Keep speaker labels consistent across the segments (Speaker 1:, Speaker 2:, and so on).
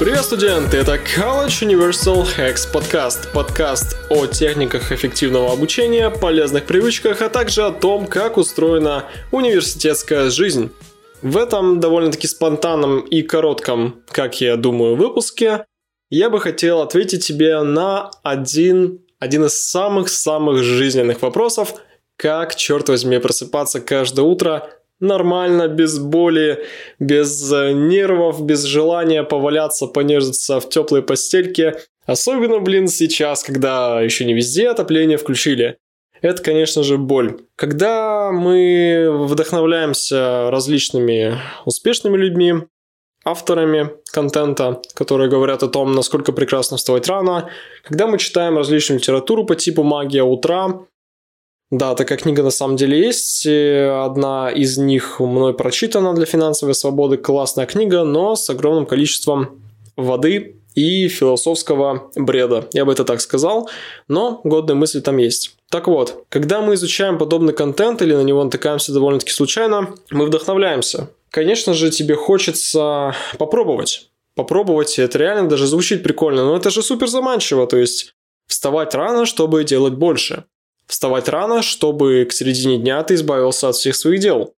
Speaker 1: Привет, студенты! Это College Universal Hacks подкаст. Подкаст о техниках эффективного обучения, полезных привычках, а также о том, как устроена университетская жизнь. В этом довольно-таки спонтанном и коротком, как я думаю, выпуске я бы хотел ответить тебе на один, один из самых-самых жизненных вопросов, как, черт возьми, просыпаться каждое утро нормально, без боли, без э, нервов, без желания поваляться, понежиться в теплой постельке. Особенно, блин, сейчас, когда еще не везде отопление включили. Это, конечно же, боль. Когда мы вдохновляемся различными успешными людьми, авторами контента, которые говорят о том, насколько прекрасно вставать рано, когда мы читаем различную литературу по типу «Магия утра», да, такая книга на самом деле есть. Одна из них мной прочитана для финансовой свободы. Классная книга, но с огромным количеством воды и философского бреда. Я бы это так сказал, но годные мысли там есть. Так вот, когда мы изучаем подобный контент или на него натыкаемся довольно-таки случайно, мы вдохновляемся. Конечно же, тебе хочется попробовать. Попробовать, это реально даже звучит прикольно, но это же супер заманчиво, то есть вставать рано, чтобы делать больше вставать рано, чтобы к середине дня ты избавился от всех своих дел.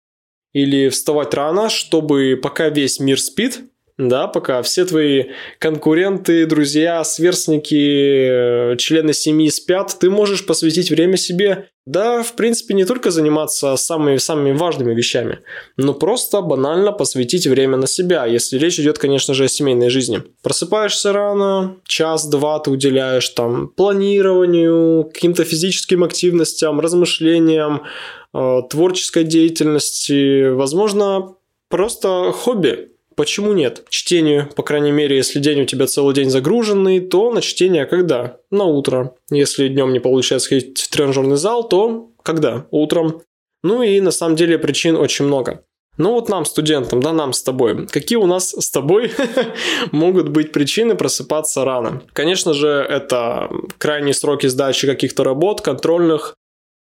Speaker 1: Или вставать рано, чтобы пока весь мир спит, да, пока все твои конкуренты, друзья, сверстники, члены семьи спят, ты можешь посвятить время себе. Да, в принципе, не только заниматься самыми, самыми важными вещами, но просто банально посвятить время на себя, если речь идет, конечно же, о семейной жизни. Просыпаешься рано, час-два ты уделяешь там планированию, каким-то физическим активностям, размышлениям, э, творческой деятельности, возможно, просто хобби, Почему нет? Чтению, по крайней мере, если день у тебя целый день загруженный, то на чтение когда? На утро. Если днем не получается ходить в тренажерный зал, то когда? Утром. Ну и на самом деле причин очень много. Ну вот нам, студентам, да, нам с тобой. Какие у нас с тобой могут быть причины просыпаться рано? Конечно же, это крайние сроки сдачи каких-то работ, контрольных,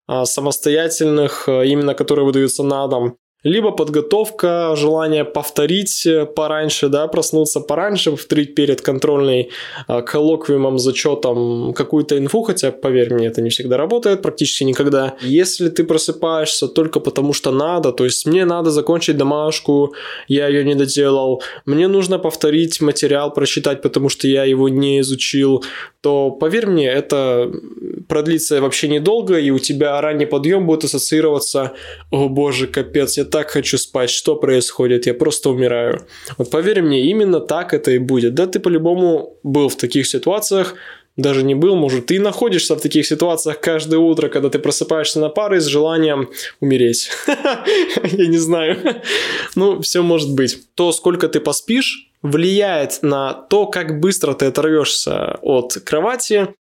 Speaker 1: а, самостоятельных, а, именно которые выдаются на дом либо подготовка, желание повторить э, пораньше, да, проснуться пораньше, повторить перед контрольной э, коллоквиумом, зачетом какую-то инфу, хотя, поверь мне, это не всегда работает, практически никогда. Если ты просыпаешься только потому, что надо, то есть мне надо закончить домашку, я ее не доделал, мне нужно повторить материал, прочитать, потому что я его не изучил, то, поверь мне, это продлится вообще недолго, и у тебя ранний подъем будет ассоциироваться, о боже, капец, я так хочу спать, что происходит, я просто умираю. Вот поверь мне, именно так это и будет. Да, ты по-любому был в таких ситуациях, даже не был, может, ты находишься в таких ситуациях каждое утро, когда ты просыпаешься на пары с желанием умереть. Я не знаю. Ну, все может быть. То, сколько ты поспишь, влияет на то, как быстро ты оторвешься от кровати,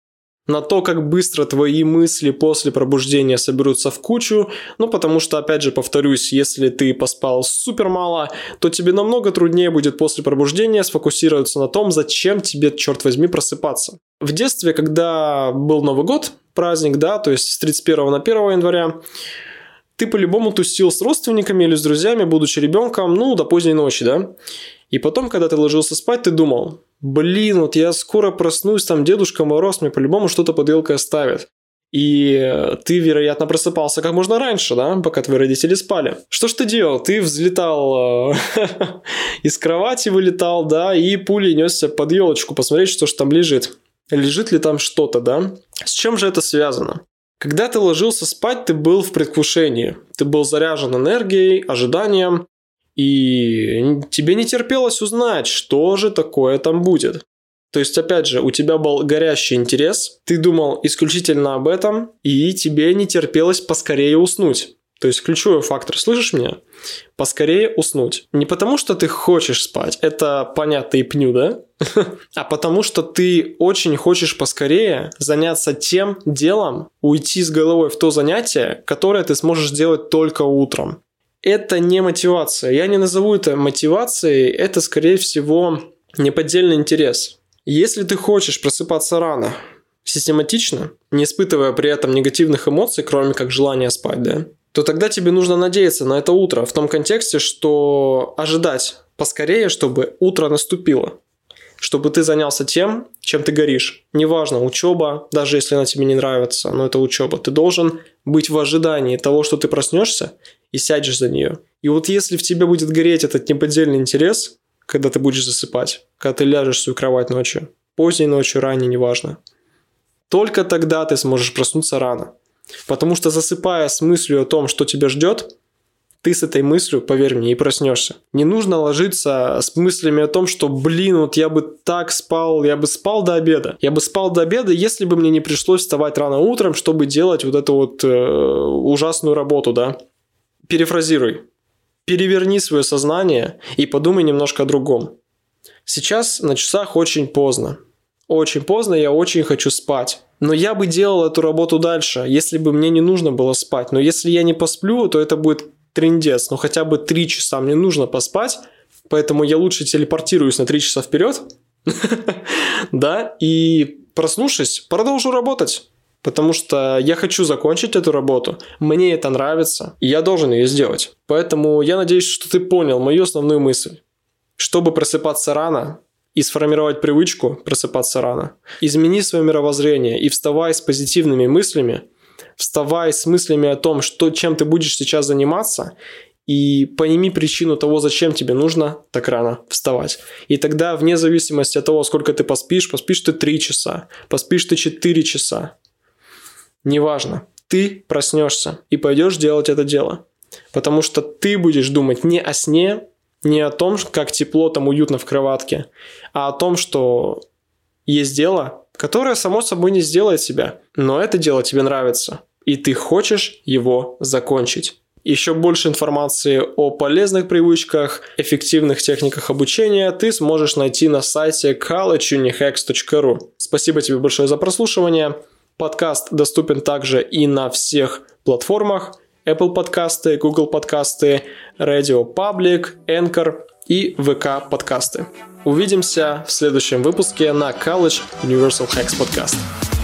Speaker 1: на то, как быстро твои мысли после пробуждения соберутся в кучу, ну потому что, опять же, повторюсь, если ты поспал супер мало, то тебе намного труднее будет после пробуждения сфокусироваться на том, зачем тебе, черт возьми, просыпаться. В детстве, когда был Новый год, праздник, да, то есть с 31 на 1 января, ты по-любому тусил с родственниками или с друзьями, будучи ребенком, ну, до поздней ночи, да. И потом, когда ты ложился спать, ты думал, блин, вот я скоро проснусь, там Дедушка Мороз мне по-любому что-то под елкой оставит. И ты, вероятно, просыпался как можно раньше, да, пока твои родители спали. Что ж ты делал? Ты взлетал э, из кровати, вылетал, да, и пулей несся под елочку посмотреть, что ж там лежит. Лежит ли там что-то, да? С чем же это связано? Когда ты ложился спать, ты был в предвкушении. Ты был заряжен энергией, ожиданием, и тебе не терпелось узнать, что же такое там будет. То есть, опять же, у тебя был горящий интерес, ты думал исключительно об этом, и тебе не терпелось поскорее уснуть. То есть ключевой фактор, слышишь меня? Поскорее уснуть. Не потому, что ты хочешь спать, это понятно и пню, да? А потому, что ты очень хочешь поскорее заняться тем делом, уйти с головой в то занятие, которое ты сможешь делать только утром это не мотивация. Я не назову это мотивацией, это, скорее всего, неподдельный интерес. Если ты хочешь просыпаться рано, систематично, не испытывая при этом негативных эмоций, кроме как желания спать, да, то тогда тебе нужно надеяться на это утро в том контексте, что ожидать поскорее, чтобы утро наступило. чтобы ты занялся тем, чем ты горишь. Неважно, учеба, даже если она тебе не нравится, но это учеба. Ты должен быть в ожидании того, что ты проснешься и сядешь за нее. И вот если в тебе будет гореть этот неподдельный интерес, когда ты будешь засыпать, когда ты ляжешь в свою кровать ночью, поздней ночью, ранней, неважно, только тогда ты сможешь проснуться рано. Потому что засыпая с мыслью о том, что тебя ждет, ты с этой мыслью, поверь мне, и проснешься. Не нужно ложиться с мыслями о том, что, блин, вот я бы так спал, я бы спал до обеда. Я бы спал до обеда, если бы мне не пришлось вставать рано утром, чтобы делать вот эту вот э, ужасную работу, да. Перефразируй. Переверни свое сознание и подумай немножко о другом. Сейчас на часах очень поздно. Очень поздно, я очень хочу спать. Но я бы делал эту работу дальше, если бы мне не нужно было спать. Но если я не посплю, то это будет трендец. Но хотя бы 3 часа мне нужно поспать, поэтому я лучше телепортируюсь на 3 часа вперед, да, и проснувшись, продолжу работать. Потому что я хочу закончить эту работу, мне это нравится, и я должен ее сделать. Поэтому я надеюсь, что ты понял мою основную мысль. Чтобы просыпаться рано, и сформировать привычку просыпаться рано. Измени свое мировоззрение и вставай с позитивными мыслями, вставай с мыслями о том, что, чем ты будешь сейчас заниматься, и пойми причину того, зачем тебе нужно так рано вставать. И тогда, вне зависимости от того, сколько ты поспишь, поспишь ты 3 часа, поспишь ты 4 часа, неважно, ты проснешься и пойдешь делать это дело. Потому что ты будешь думать не о сне, не о том, как тепло там уютно в кроватке, а о том, что есть дело, которое само собой не сделает себя, но это дело тебе нравится, и ты хочешь его закончить. Еще больше информации о полезных привычках, эффективных техниках обучения ты сможешь найти на сайте collegeunihex.ru. Спасибо тебе большое за прослушивание. Подкаст доступен также и на всех платформах – Apple подкасты, Google подкасты, Radio Public, Anchor и VK подкасты. Увидимся в следующем выпуске на College Universal Hacks Podcast.